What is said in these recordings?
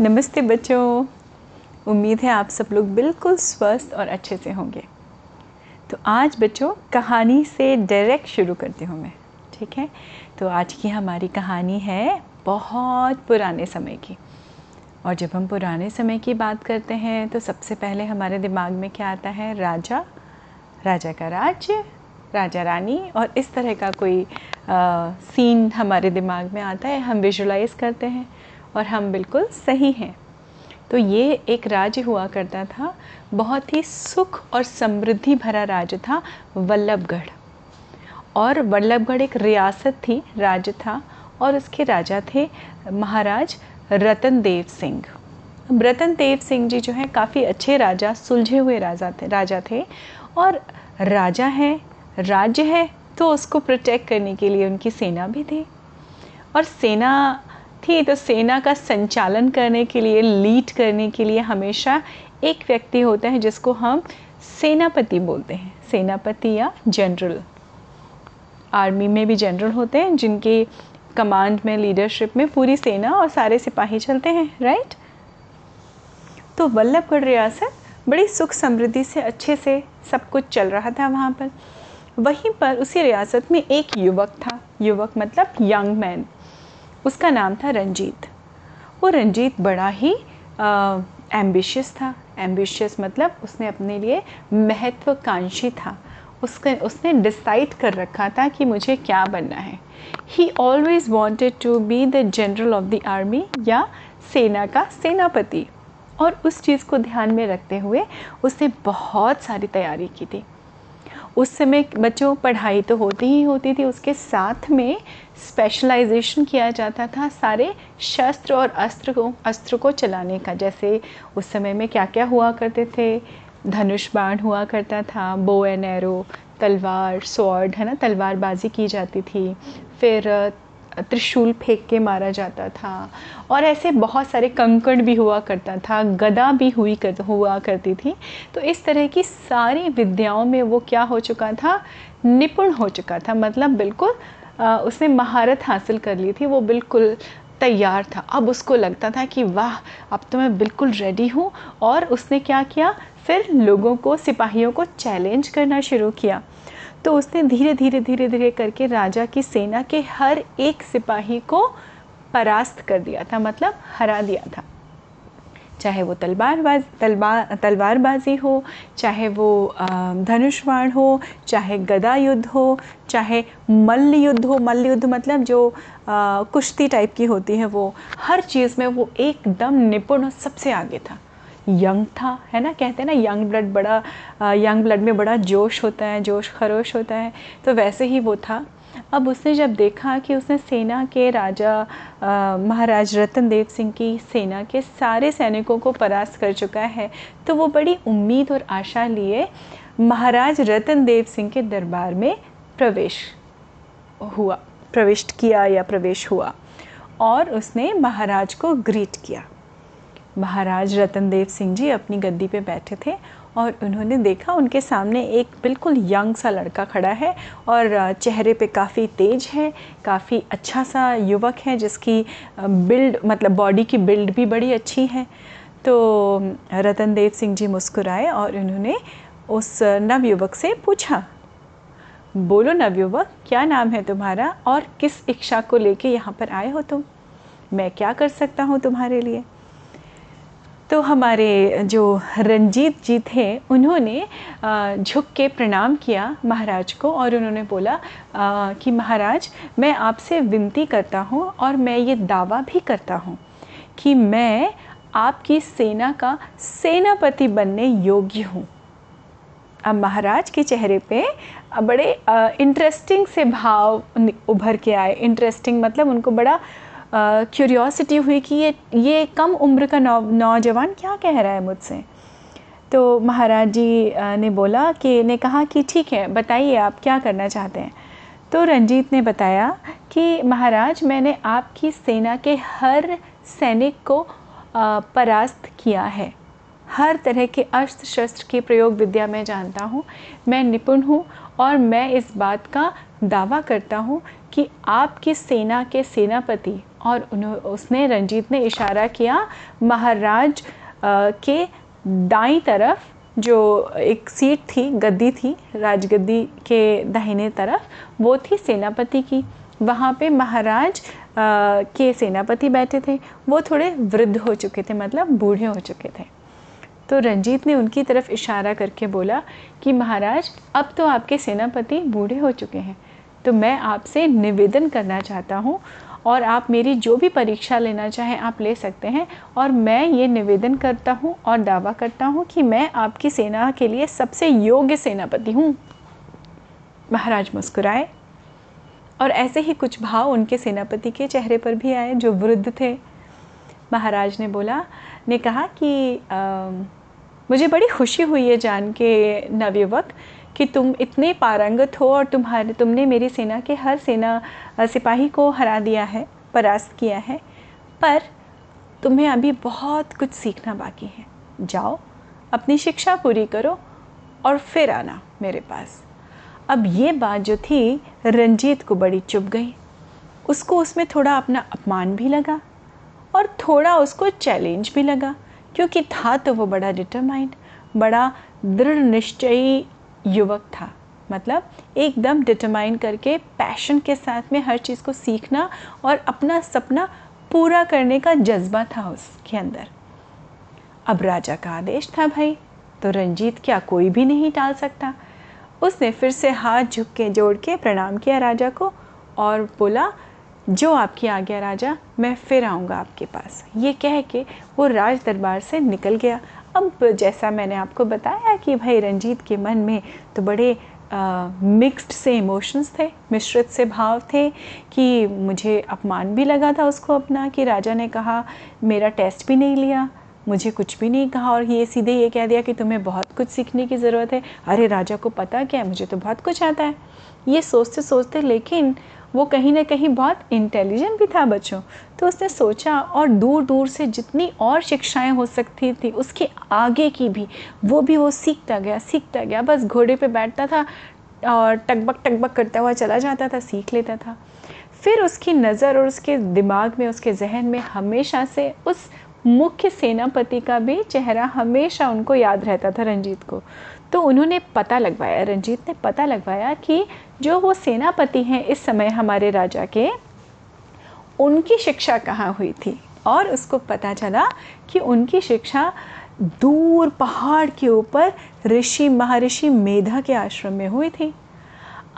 नमस्ते बच्चों। उम्मीद है आप सब लोग बिल्कुल स्वस्थ और अच्छे से होंगे। तो आज बच्चों कहानी से डायरेक्ट शुरू करती हूँ मैं ठीक है? तो आज की हमारी कहानी है बहुत पुराने समय की। और जब हम पुराने समय की बात करते हैं तो सबसे पहले हमारे दिमाग में क्या आता है? राजा राजा का राज्य राजा रानी और इस तरह का कोई आ, सीन हमारे दिमाग में आता है हम विजुलाइज करते हैं। और हम बिल्कुल सही हैं। तो ये एक राज्य हुआ करता था, बहुत ही सुख और समृद्धि भरा राज्य था वल्लभगढ़। और वल्लभगढ़ एक रियासत थी राज्य था, और उसके राजा थे महाराज रतन देव सिंह। रतन देव सिंह जी जो हैं, काफ़ी अच्छे राजा, सुलझे हुए राजा थे राजा थे। और राजा है, राज्य है तो उसको प्रोटेक्ट करने के लिए उनकी सेना भी थी। और सेना थी तो सेना का संचालन करने के लिए, लीड करने के लिए हमेशा एक व्यक्ति होता है जिसको हम सेनापति बोलते हैं। सेनापति या जनरल। आर्मी में भी जनरल होते हैं, जिनके कमांड में, लीडरशिप में पूरी सेना और सारे सिपाही चलते हैं राइट तो वल्लभगढ़ रियासत बड़ी सुख समृद्धि से अच्छे से सब कुछ चल रहा था वहाँ पर। वहीं पर उसी रियासत में एक युवक था। युवक मतलब यंग मैन। उसका नाम था रंजीत। वो रंजीत बड़ा ही एम्बिशियस था। एम्बिशियस मतलब उसने अपने लिए महत्वाकांक्षी था। उसका, उसने डिसाइड कर रखा था कि मुझे क्या बनना है। He always wanted to be the general of the army या सेना का सेनापति। और उस चीज़ को ध्यान में रखते हुए उसने बहुत सारी तैयारी की थी। उस समय बच्चों पढ़ाई तो होती ही होती थी, उसके साथ में स्पेशलाइजेशन किया जाता था सारे शस्त्र और अस्त्र को अस्त्र को चलाने का। जैसे उस समय में क्या क्या हुआ करते थे? धनुष बाण हुआ करता था बो एंड एरो तलवार स्वॉर्ड है ना? तलवारबाजी की जाती थी। फिर त्रिशूल फेंक के मारा जाता था। और ऐसे बहुत सारे कंकड़ भी हुआ करता था गदा भी हुई कर हुआ करती थी। तो इस तरह की सारी विद्याओं में वो क्या हो चुका था? निपुण हो चुका था। मतलब बिल्कुल आ, उसने महारत हासिल कर ली थी वो बिल्कुल तैयार था। अब उसको लगता था कि वाह अब तो मैं बिल्कुल रेडी हूँ। और उसने क्या किया? फिर लोगों को सिपाहियों को चैलेंज करना शुरू किया। तो उसने धीरे धीरे धीरे धीरे करके राजा की सेना के हर एक सिपाही को परास्त कर दिया था मतलब हरा दिया था। चाहे वो तलवारबाज तलवार तलवारबाजी हो, चाहे वो धनुष्वाण हो, चाहे गदा युद्ध हो, चाहे मल्ल युद्ध हो, मल्ल युद्ध मतलब जो कुश्ती टाइप की होती है वो, हर चीज़ में वो एकदम निपुण और सबसे आगे था। यंग था, है ना? कहते हैं ना, यंग ब्लड बड़ा यंग ब्लड में बड़ा जोश होता है, जोश खरोश होता है तो वैसे ही वो था। अब उसने जब देखा कि उसने सेना के राजा महाराज रतन देव सिंह की सेना के सारे सैनिकों को परास्त कर चुका है तो वो बड़ी उम्मीद और आशा लिए महाराज रतन देव सिंह के दरबार में प्रवेश हुआ, प्रविष्ट किया या प्रवेश हुआ और उसने महाराज को ग्रीट किया। महाराज रतन देव सिंह जी अपनी गद्दी पे बैठे थे और उन्होंने देखा उनके सामने एक बिल्कुल यंग सा लड़का खड़ा है और चेहरे पे काफ़ी तेज है, काफ़ी अच्छा सा युवक है जिसकी बिल्ड मतलब बॉडी की बिल्ड भी बड़ी अच्छी है। तो रतन देव सिंह जी मुस्कुराए और उन्होंने उस नवयुवक से पूछा, बोलो नवयुवक क्या नाम है तुम्हारा और किस इच्छा को लेके यहाँ पर आए हो तुम? मैं क्या कर सकता हूँ तुम्हारे लिए? तो हमारे जो रंजीत जी थे, उन्होंने झुक के प्रणाम किया महाराज को और उन्होंने बोला कि महाराज, मैं आपसे विनती करता हूँ और मैं ये दावा भी करता हूँ कि मैं आपकी सेना का सेनापति बनने योग्य हूँ। अब महाराज के चेहरे पे बड़े इंटरेस्टिंग से भाव उभर के आए। इंटरेस्टिंग मतलब उनको बड़ा क्यूरियोसिटी हुई कि ये ये कम उम्र का नौ, नौजवान क्या कह रहा है मुझसे? तो महाराज जी ने बोला कि, ने कहा कि ठीक है, बताइए आप क्या करना चाहते हैं? तो रंजीत ने बताया कि महाराज, मैंने आपकी सेना के हर सैनिक को परास्त किया है। हर तरह के अस्त्र शस्त्र की प्रयोग विद्या मैं जानता हूँ, मैं निपुण हूँ और मैं इस बात का दावा करता हूँ कि आपकी सेना के सेनापति और उन्होंने उसने रंजीत ने इशारा किया महाराज के दाई तरफ़ जो एक सीट थी गद्दी थी राजगद्दी के दाहिने तरफ़ वो थी सेनापति की। वहाँ पे महाराज आ, के सेनापति बैठे थे। वो थोड़े वृद्ध हो चुके थे मतलब बूढ़े हो चुके थे। तो रंजीत ने उनकी तरफ़ इशारा करके बोला कि महाराज अब तो आपके सेनापति बूढ़े हो चुके हैं। तो मैं आपसे निवेदन करना चाहता हूँ और आप मेरी जो भी परीक्षा लेना चाहें आप ले सकते हैं और मैं ये निवेदन करता हूँ और दावा करता हूँ कि मैं आपकी सेना के लिए सबसे योग्य सेनापति हूँ। महाराज मुस्कुराए और ऐसे ही कुछ भाव उनके सेनापति के चेहरे पर भी आए जो वृद्ध थे। महाराज ने बोला ने कहा कि आ, मुझे बड़ी खुशी हुई है जान के नवयुवक कि तुम इतने पारंगत हो और तुम्हारे, तुमने मेरी सेना के हर सेना सिपाही को हरा दिया है, परास्त किया है, पर तुम्हें अभी बहुत कुछ सीखना बाकी है। जाओ, अपनी शिक्षा पूरी करो और फिर आना मेरे पास। अब ये बात जो थी, रंजीत को बड़ी चुप गई। उसको उसमें थोड़ा अपना अपमान भी लगा और थोड़ा उसको चैलेंज भी लगा, क्योंकि था तो वो बड़ा डिटरमाइंड बड़ा दृढ़ निश्चयी युवक था। मतलब एकदम डिटरमाइन करके पैशन के साथ में हर चीज़ को सीखना और अपना सपना पूरा करने का जज्बा था उसके अंदर। अब राजा का आदेश था भाई तो रंजीत क्या कोई भी नहीं टाल सकता। उसने फिर से हाथ झुक के जोड़ के प्रणाम किया राजा को और बोला, जो आपकी आज्ञा राजा, मैं फिर आऊँगा आपके पास। ये कह के वो राज दरबार से निकल गया। अब जैसा मैंने आपको बताया कि भाई रंजीत के मन में तो बड़े मिक्स्ड से इमोशंस थे, मिश्रित से भाव थे कि मुझे अपमान भी लगा था उसको अपना कि राजा ने कहा, मेरा टेस्ट भी नहीं लिया, मुझे कुछ भी नहीं कहा और ये सीधे ये कह दिया कि तुम्हें बहुत कुछ सीखने की ज़रूरत है। अरे राजा को पता क्या है? मुझे तो बहुत कुछ आता है। ये सोचते सोचते लेकिन वो कहीं ना कहीं बहुत इंटेलिजेंट भी था बच्चों। तो उसने सोचा और दूर दूर से जितनी और शिक्षाएँ हो सकती थी, उसके आगे की भी, वो भी वो सीखता गया सीखता गया। बस घोड़े पे बैठता था और टकबक टकबक करता हुआ चला जाता था, सीख लेता था। फिर उसकी नज़र और उसके दिमाग में, उसके जहन में हमेशा से उस मुख्य सेनापति का भी चेहरा हमेशा उनको याद रहता था रंजीत को। तो उन्होंने पता लगवाया, रंजीत ने पता लगवाया कि जो वो सेनापति हैं इस समय हमारे राजा के, उनकी शिक्षा कहाँ हुई थी? और उसको पता चला कि उनकी शिक्षा दूर पहाड़ के ऊपर ऋषि, महर्षि मेधा के आश्रम में हुई थी।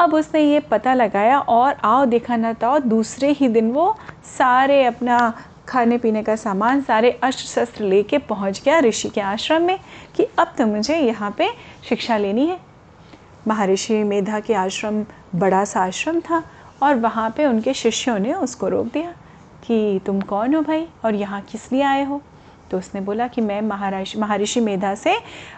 अब उसने ये पता लगाया और आओ देखा न तो दूसरे ही दिन वो सारे अपना खाने पीने का सामान, सारे अस्त्र शस्त्र लेके पहुँच गया ऋषि के आश्रम में कि अब तो मुझे यहाँ पे शिक्षा लेनी है। महर्षि मेधा के आश्रम, बड़ा सा आश्रम था और वहाँ पे उनके शिष्यों ने उसको रोक दिया कि तुम कौन हो भाई और यहाँ किस लिए आए हो? तो उसने बोला कि मैं महाराष महर्षि मेधा से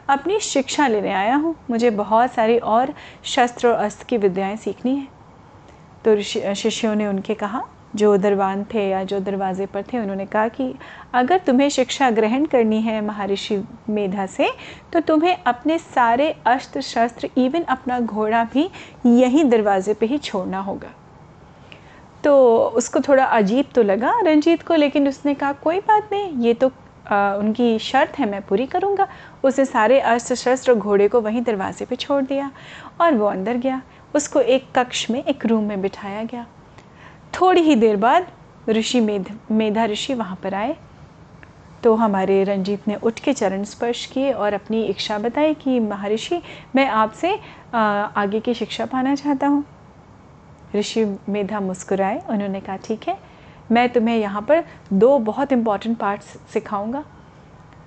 अपनी शिक्षा लेने आया हूँ। मुझे बहुत सारी और शस्त्र और अस्त्र की विद्याएँ सीखनी है। तो शिष्यों ने उनके कहा जो दरबान थे या जो दरवाजे पर थे उन्होंने कहा कि अगर तुम्हें शिक्षा ग्रहण करनी है महर्षि मेधा से तो तुम्हें अपने सारे अस्त्र शस्त्र इवन अपना घोड़ा भी यहीं दरवाजे पे ही छोड़ना होगा। तो उसको थोड़ा अजीब तो लगा रंजीत को लेकिन उसने कहा कोई बात नहीं ये तो आ, उनकी शर्त है मैं पूरी करूँगा। उसने सारे अस्त्र शस्त्र घोड़े को वहीं दरवाजे पे छोड़ दिया और वो अंदर गया। उसको एक कक्ष में एक रूम में बिठाया गया। थोड़ी ही देर बाद ऋषि मेध, मेधा ऋषि वहाँ पर आए। तो हमारे रंजीत ने उठ के चरण स्पर्श किए और अपनी इच्छा बताई कि, महर्षि, मैं आपसे आगे की शिक्षा पाना चाहता हूँ। ऋषि मेधा मुस्कुराए, उन्होंने कहा, ठीक है, मैं तुम्हें यहाँ पर दो बहुत इंपॉर्टेंट पार्ट्स सिखाऊँगा।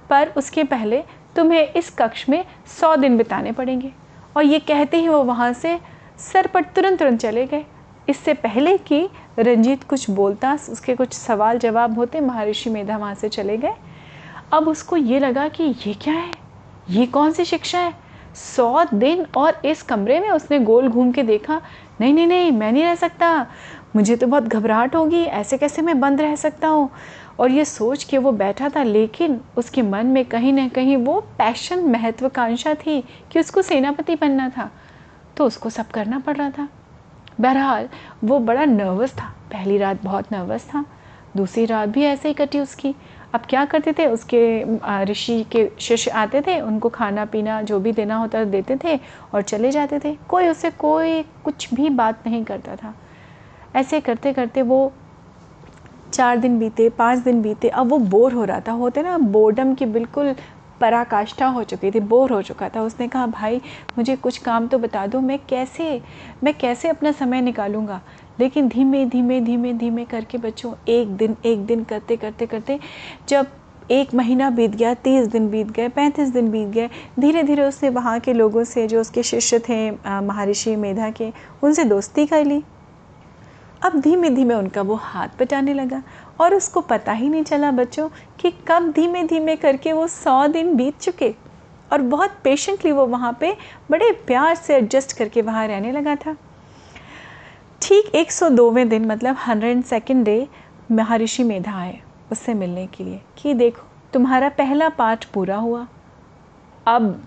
पर उसके पहले तुम्हें इस कक्ष में सौ दिन बिताने पड़ेंगे और ये कहते ही वो वहाँ से सर पर तुरंत तुरंत चले गए। इससे पहले कि रंजीत कुछ बोलता, उसके कुछ सवाल जवाब होते, महर्षि मेधा वहाँ से चले गए। अब उसको ये लगा कि ये क्या है? ये कौन सी शिक्षा है? सौ दिन और इस कमरे में उसने गोल घूम के देखा, नहीं नहीं नहीं, मैं नहीं रह सकता। मुझे तो बहुत घबराहट होगी, ऐसे कैसे मैं बंद रह सकता हूँ? और ये सोच के वो बैठा था, लेकिन उसके मन में कहीं ना कहीं वो पैशन महत्वाकांक्षा थी कि उसको सेनापति बनना था। तो उसको सब करना पड़ रहा था। बहरहाल, वो बड़ा नर्वस था। पहली रात बहुत नर्वस था। दूसरी रात भी ऐसे ही कटी उसकी। अब क्या करते थे? उसके ऋषि के शिष्य आते थे, उनको खाना पीना जो भी देना होता देते थे और चले जाते थे। कोई उससे कोई कुछ भी बात नहीं करता था। ऐसे करते करते वो चार दिन बीते, पाँच दिन बीते, अब वो बोर हो रहा था। होते ना बोर्डम की बिल्कुल पराकाष्ठा हो चुकी थी, बोर हो चुका था। उसने कहा, भाई, मुझे कुछ काम तो बता दो, मैं कैसे मैं कैसे अपना समय निकालूँगा? लेकिन धीमे धीमे धीमे धीमे करके बच्चों, एक दिन एक दिन करते करते करते, जब एक महीना बीत गया, तीस दिन बीत गए, पैंतीस दिन बीत गए धीरे धीरे उसने वहाँ के लोगों से, जो उसके शिष्य थे महर्षि मेधा के, उनसे दोस्ती कर ली। अब धीमे धीमे उनका वो हाथ बटाने लगा। और उसको पता ही नहीं चला बच्चों कि कब धीमे धीमे करके वो सौ दिन बीत चुके। और बहुत पेशेंटली वो वहाँ पे बड़े प्यार से एडजस्ट करके वहाँ रहने लगा था। ठीक एक सौ दोवें दिन मतलब हंड्रेड सेकेंड डे महर्षि मेधा आए उससे मिलने के लिए कि देखो, तुम्हारा पहला पाठ पूरा हुआ। अब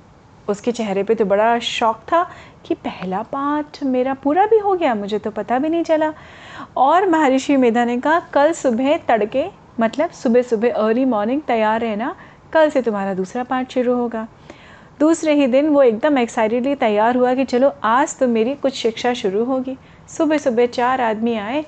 उसके चेहरे पे तो बड़ा शौक था कि पहला पाठ मेरा पूरा भी हो गया, मुझे तो पता भी नहीं चला। और महर्षि मेधा ने कहा, कल सुबह तड़के मतलब सुबह सुबह अर्ली मॉर्निंग तैयार रहना, कल से तुम्हारा दूसरा पाठ शुरू होगा। दूसरे ही दिन वो एकदम एक्साइटेडली तैयार हुआ कि चलो, आज तो मेरी कुछ शिक्षा शुरू होगी। सुबह सुबह चार आदमी आए,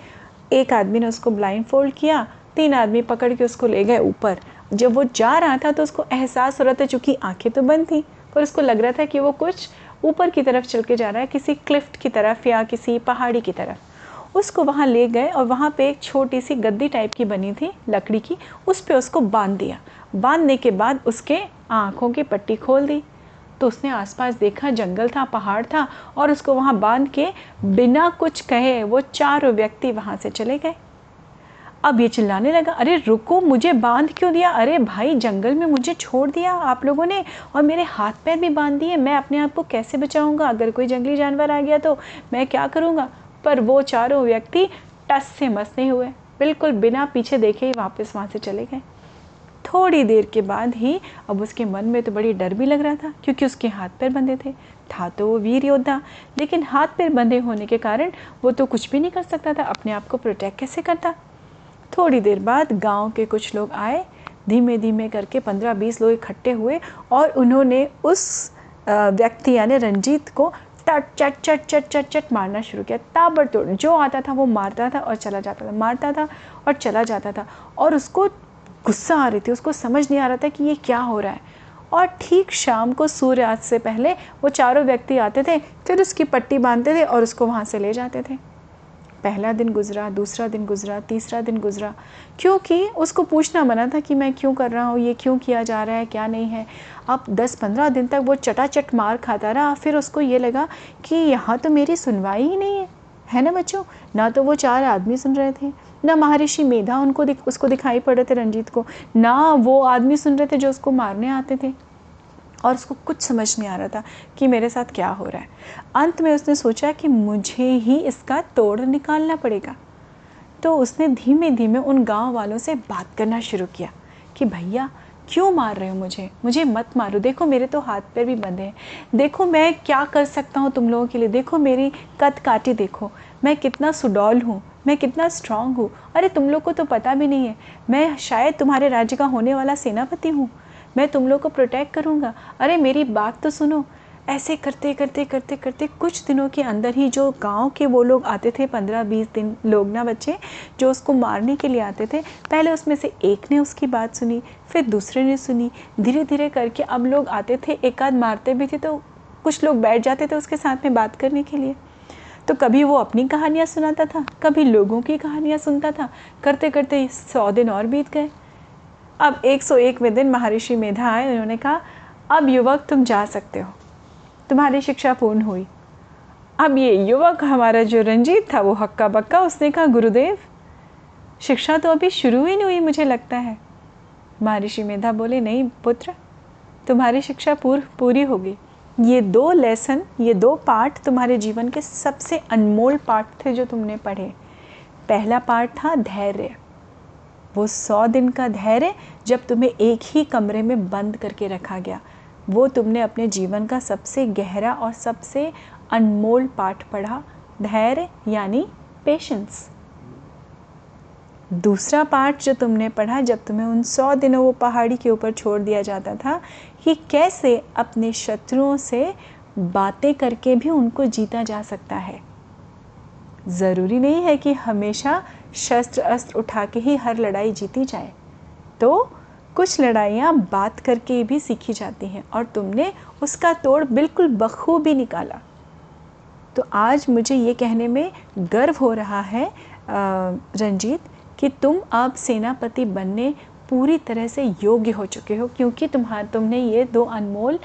एक आदमी ने उसको ब्लाइंड फोल्ड किया, तीन आदमी पकड़ के उसको ले गए ऊपर। जब वो जा रहा था तो उसको एहसास हो रहा था, चूँकि आँखें तो बंद थी। पर उसको लग रहा था कि वो कुछ ऊपर की तरफ़ चल के जा रहा है, किसी क्लिफ्ट की तरफ़ या किसी पहाड़ी की तरफ़। उसको वहाँ ले गए और वहाँ पे एक छोटी सी गद्दी टाइप की बनी थी, लकड़ी की। उस पर उसको बाँध दिया। बांधने के बाद उसके आँखों की पट्टी खोल दी। तो उसने आसपास देखा, जंगल था, पहाड़ था, और उसको वहाँ बाँध के बिना कुछ कहे वो चारों व्यक्ति वहाँ से चले गए। अब ये चिल्लाने लगा, अरे रुको, मुझे बाँध क्यों दिया? अरे भाई, जंगल में मुझे छोड़ दिया आप लोगों ने और मेरे हाथ पैर भी बाँध दिए, मैं अपने आप को कैसे बचाऊँगा? अगर कोई जंगली जानवर आ गया तो मैं क्या करूँगा? पर वो चारों व्यक्ति टस से मस नहीं हुए, बिल्कुल बिना पीछे देखे ही वापस वहाँ से चले गए। थोड़ी देर के बाद ही अब उसके मन में तो बड़ी डर भी लग रहा था, क्योंकि उसके हाथ पैर बंधे थे। था तो वो वीर योद्धा, लेकिन हाथ पैर बंधे होने के कारण वो तो कुछ भी नहीं कर सकता था, अपने आप को प्रोटेक्ट कैसे करता? थोड़ी देर बाद गाँव के कुछ लोग आए धीमे धीमे करके पंद्रह बीस लोग इकट्ठे हुए और उन्होंने उस व्यक्ति यानी रंजीत को टट, चट चट चट चट चट मारना शुरू किया। ताबड़तोड़ जो आता था वो मारता था और चला जाता था, मारता था और चला जाता था और उसको गुस्सा आ रही थी, उसको समझ नहीं आ रहा था कि ये क्या हो रहा है। और ठीक शाम को सूर्यास्त से पहले वो चारों व्यक्ति आते थे, फिर उसकी पट्टी बांधते थे और उसको वहाँ से ले जाते थे। पहला दिन गुजरा दूसरा दिन गुजरा तीसरा दिन गुजरा। क्योंकि उसको पूछना मना था कि मैं क्यों कर रहा हूँ ये क्यों किया जा रहा है क्या नहीं है। अब दस पंद्रह दिन तक वो चटाचट मार खाता रहा फिर उसको ये लगा कि यहाँ तो मेरी सुनवाई ही नहीं है। है ना बच्चों? ना तो वो चार आदमी सुन रहे थे ना महर्षि मेधा उनको दिख, उसको दिखाई पड़ रहे थे रंजीत को ना वो आदमी सुन रहे थे जो उसको मारने आते थे। और उसको कुछ समझ नहीं आ रहा था कि मेरे साथ क्या हो रहा है। अंत में उसने सोचा कि मुझे ही इसका तोड़ निकालना पड़ेगा। तो उसने धीमे धीमे उन गाँव वालों से बात करना शुरू किया कि, भैया, क्यों मार रहे हो मुझे? मुझे मत मारो। देखो, मेरे तो हाथ पैर भी बंधे हैं। देखो, मैं क्या कर सकता हूँ तुम लोगों के लिए? देखो, मेरी कद काटी देखो। मैं कितना सुडौल हूँ, मैं कितना स्ट्रांग हूँ। अरे, तुम लोग को तो पता भी नहीं है। मैं शायद तुम्हारे राज्य का होने वाला सेनापति हूँ। मैं तुम लोग को प्रोटेक्ट करूँगा। अरे, मेरी बात तो सुनो। ऐसे करते करते करते करते कुछ दिनों के अंदर ही जो गाँव के वो लोग आते थे पंद्रह बीस दिन लोग ना बच्चे जो उसको मारने के लिए आते थे, पहले उसमें से एक ने उसकी बात सुनी, फिर दूसरे ने सुनी। धीरे धीरे करके अब लोग आते थे, एक आध मारते भी थे तो कुछ लोग बैठ जाते थे उसके साथ में बात करने के लिए। तो कभी वो अपनी कहानियाँ सुनाता था, कभी लोगों की कहानियाँ सुनता था। करते करते सौ दिन और बीत गए। अब 101वें दिन महर्षि मेधा आए, उन्होंने कहा, अब युवक, तुम जा सकते हो। तुम्हारी शिक्षा पूर्ण हुई। अब ये युवक हमारा जो रंजीत था, वो हक्का बक्का उसने कहा, गुरुदेव, शिक्षा तो अभी शुरू ही नहीं हुई, मुझे लगता है। महर्षि मेधा बोले, नहीं पुत्र, तुम्हारी शिक्षा पूर, पूरी होगी। ये दो लेसन ये दो पाठ तुम्हारे जीवन के सबसे अनमोल पाठ थे जो तुमने पढ़े। पहला पाठ था धैर्य। वो सौ दिन का धैर्य जब तुम्हें एक ही कमरे में बंद करके रखा गया। वो तुमने अपने जीवन का सबसे गहरा और सबसे अनमोल पाठ पढ़ा। धैर्य यानी पेशेंस दूसरा पार्ट जो तुमने पढ़ा, जब तुम्हें उन सौ दिनों वो पहाड़ी के ऊपर छोड़ दिया जाता था कि कैसे अपने शत्रुओं से बातें करके भी उनको जीता जा सकता है। ज़रूरी नहीं है कि हमेशा शस्त्र अस्त्र उठा के ही हर लड़ाई जीती जाए। तो कुछ लड़ाइयाँ बात करके भी सीखी जाती हैं और तुमने उसका तोड़ बिल्कुल बखूबी निकाला। तो आज मुझे ये कहने में गर्व हो रहा है रंजीत, कि तुम अब सेनापति बनने पूरी तरह से योग्य हो चुके हो, क्योंकि तुम्हारा तुमने ये दो अनमोल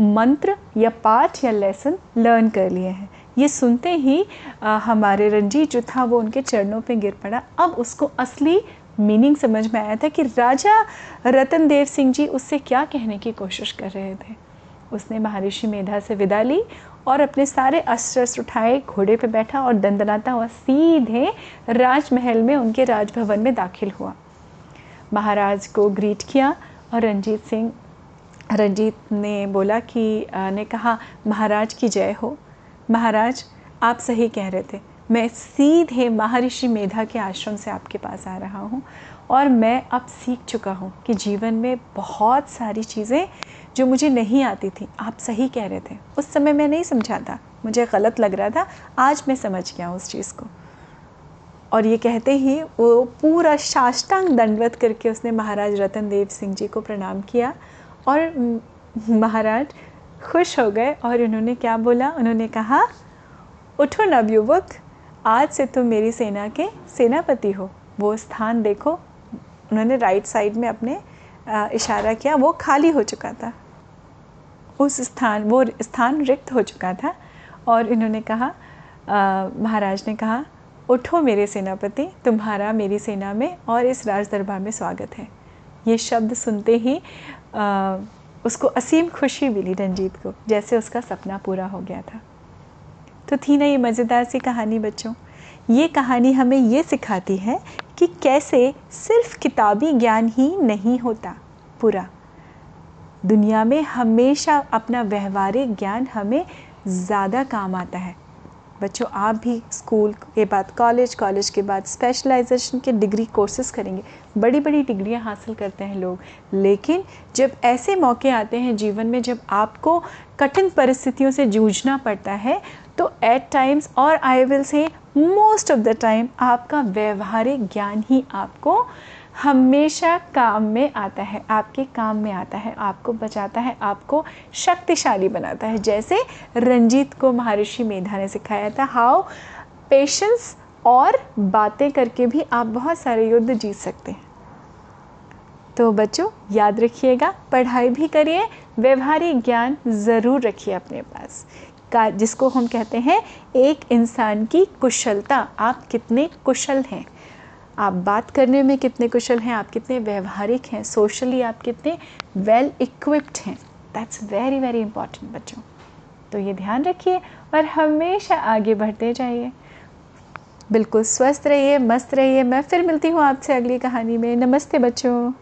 मंत्र या पाठ या लेसन लर्न कर लिए हैं। ये सुनते ही आ, हमारे रंजीत जो था वो उनके चरणों पे गिर पड़ा। अब उसको असली मीनिंग समझ में आया था कि राजा रतन देव सिंह जी उससे क्या कहने की कोशिश कर रहे थे। उसने महर्षि मेधा से विदा ली और अपने सारे अस्त्र अस्त्र उठाए घोड़े पे बैठा और दंदनाता हुआ सीधे राजमहल में उनके राजभवन में दाखिल हुआ। महाराज को ग्रीट किया और रंजीत सिंह रंजीत ने बोला कि ने कहा महाराज की जय हो। महाराज, आप सही कह रहे थे। मैं सीधे महर्षि मेधा के आश्रम से आपके पास आ रहा हूँ और मैं अब सीख चुका हूँ कि जीवन में बहुत सारी चीज़ें जो मुझे नहीं आती थी, आप सही कह रहे थे। उस समय मैं नहीं समझा था। मुझे गलत लग रहा था। आज मैं समझ गया उस चीज़ को। और ये कहते ही वो पूरा साष्टांग दंडवत करके उसने महाराज रतन देव सिंह जी को प्रणाम किया और महाराज खुश हो गए और उन्होंने क्या बोला? उन्होंने कहा उठो नवयुवक आज से तुम मेरी सेना के सेनापति हो। वो स्थान देखो। उन्होंने राइट साइड में अपने इशारा किया। वो खाली हो चुका था। उस स्थान वो स्थान रिक्त हो चुका था और इन्होंने कहा महाराज ने कहा उठो मेरे सेनापति तुम्हारा मेरी सेना में और इस राज दरबार में स्वागत है। ये शब्द सुनते ही आ, उसको असीम खुशी मिली रंजीत को, जैसे उसका सपना पूरा हो गया था। तो थी ना ये मज़ेदार सी कहानी बच्चों। ये कहानी हमें ये सिखाती है कि कैसे सिर्फ़ किताबी ज्ञान ही नहीं होता पूरा। दुनिया में हमेशा अपना व्यवहारिक ज्ञान हमें ज़्यादा काम आता है। बच्चों, आप भी स्कूल के बाद, कॉलेज कॉलेज के बाद स्पेशलाइजेशन के डिग्री कोर्सेज करेंगे। बड़ी बड़ी डिग्रियाँ हासिल करते हैं लोग। लेकिन जब ऐसे मौके आते हैं जीवन में, जब आपको कठिन परिस्थितियों से जूझना पड़ता है तो एट टाइम्स और I will say most of the time आपका व्यवहारिक ज्ञान ही आपको हमेशा काम में आता है, आपके काम में आता है, आपको बचाता है, आपको शक्तिशाली बनाता है। जैसे रंजीत को महर्षि मेधा ने सिखाया था हाउ पेशेंस और बातें करके भी आप बहुत सारे युद्ध जीत सकते हैं। तो बच्चों, याद रखिएगा, पढ़ाई भी करिए, व्यवहारिक ज्ञान ज़रूर रखिए अपने पास। का, जिसको हम कहते हैं, एक इंसान की कुशलता, आप कितने कुशल हैं। आप बात करने में कितने कुशल हैं, आप कितने व्यवहारिक हैं सोशली आप कितने वेल इक्विप्ड हैं। दैट्स वेरी वेरी इंपॉर्टेंट बच्चों। तो ये ध्यान रखिए और हमेशा आगे बढ़ते जाइए। बिल्कुल स्वस्थ रहिए, मस्त रहिए। मैं फिर मिलती हूँ आपसे अगली कहानी में। नमस्ते बच्चों।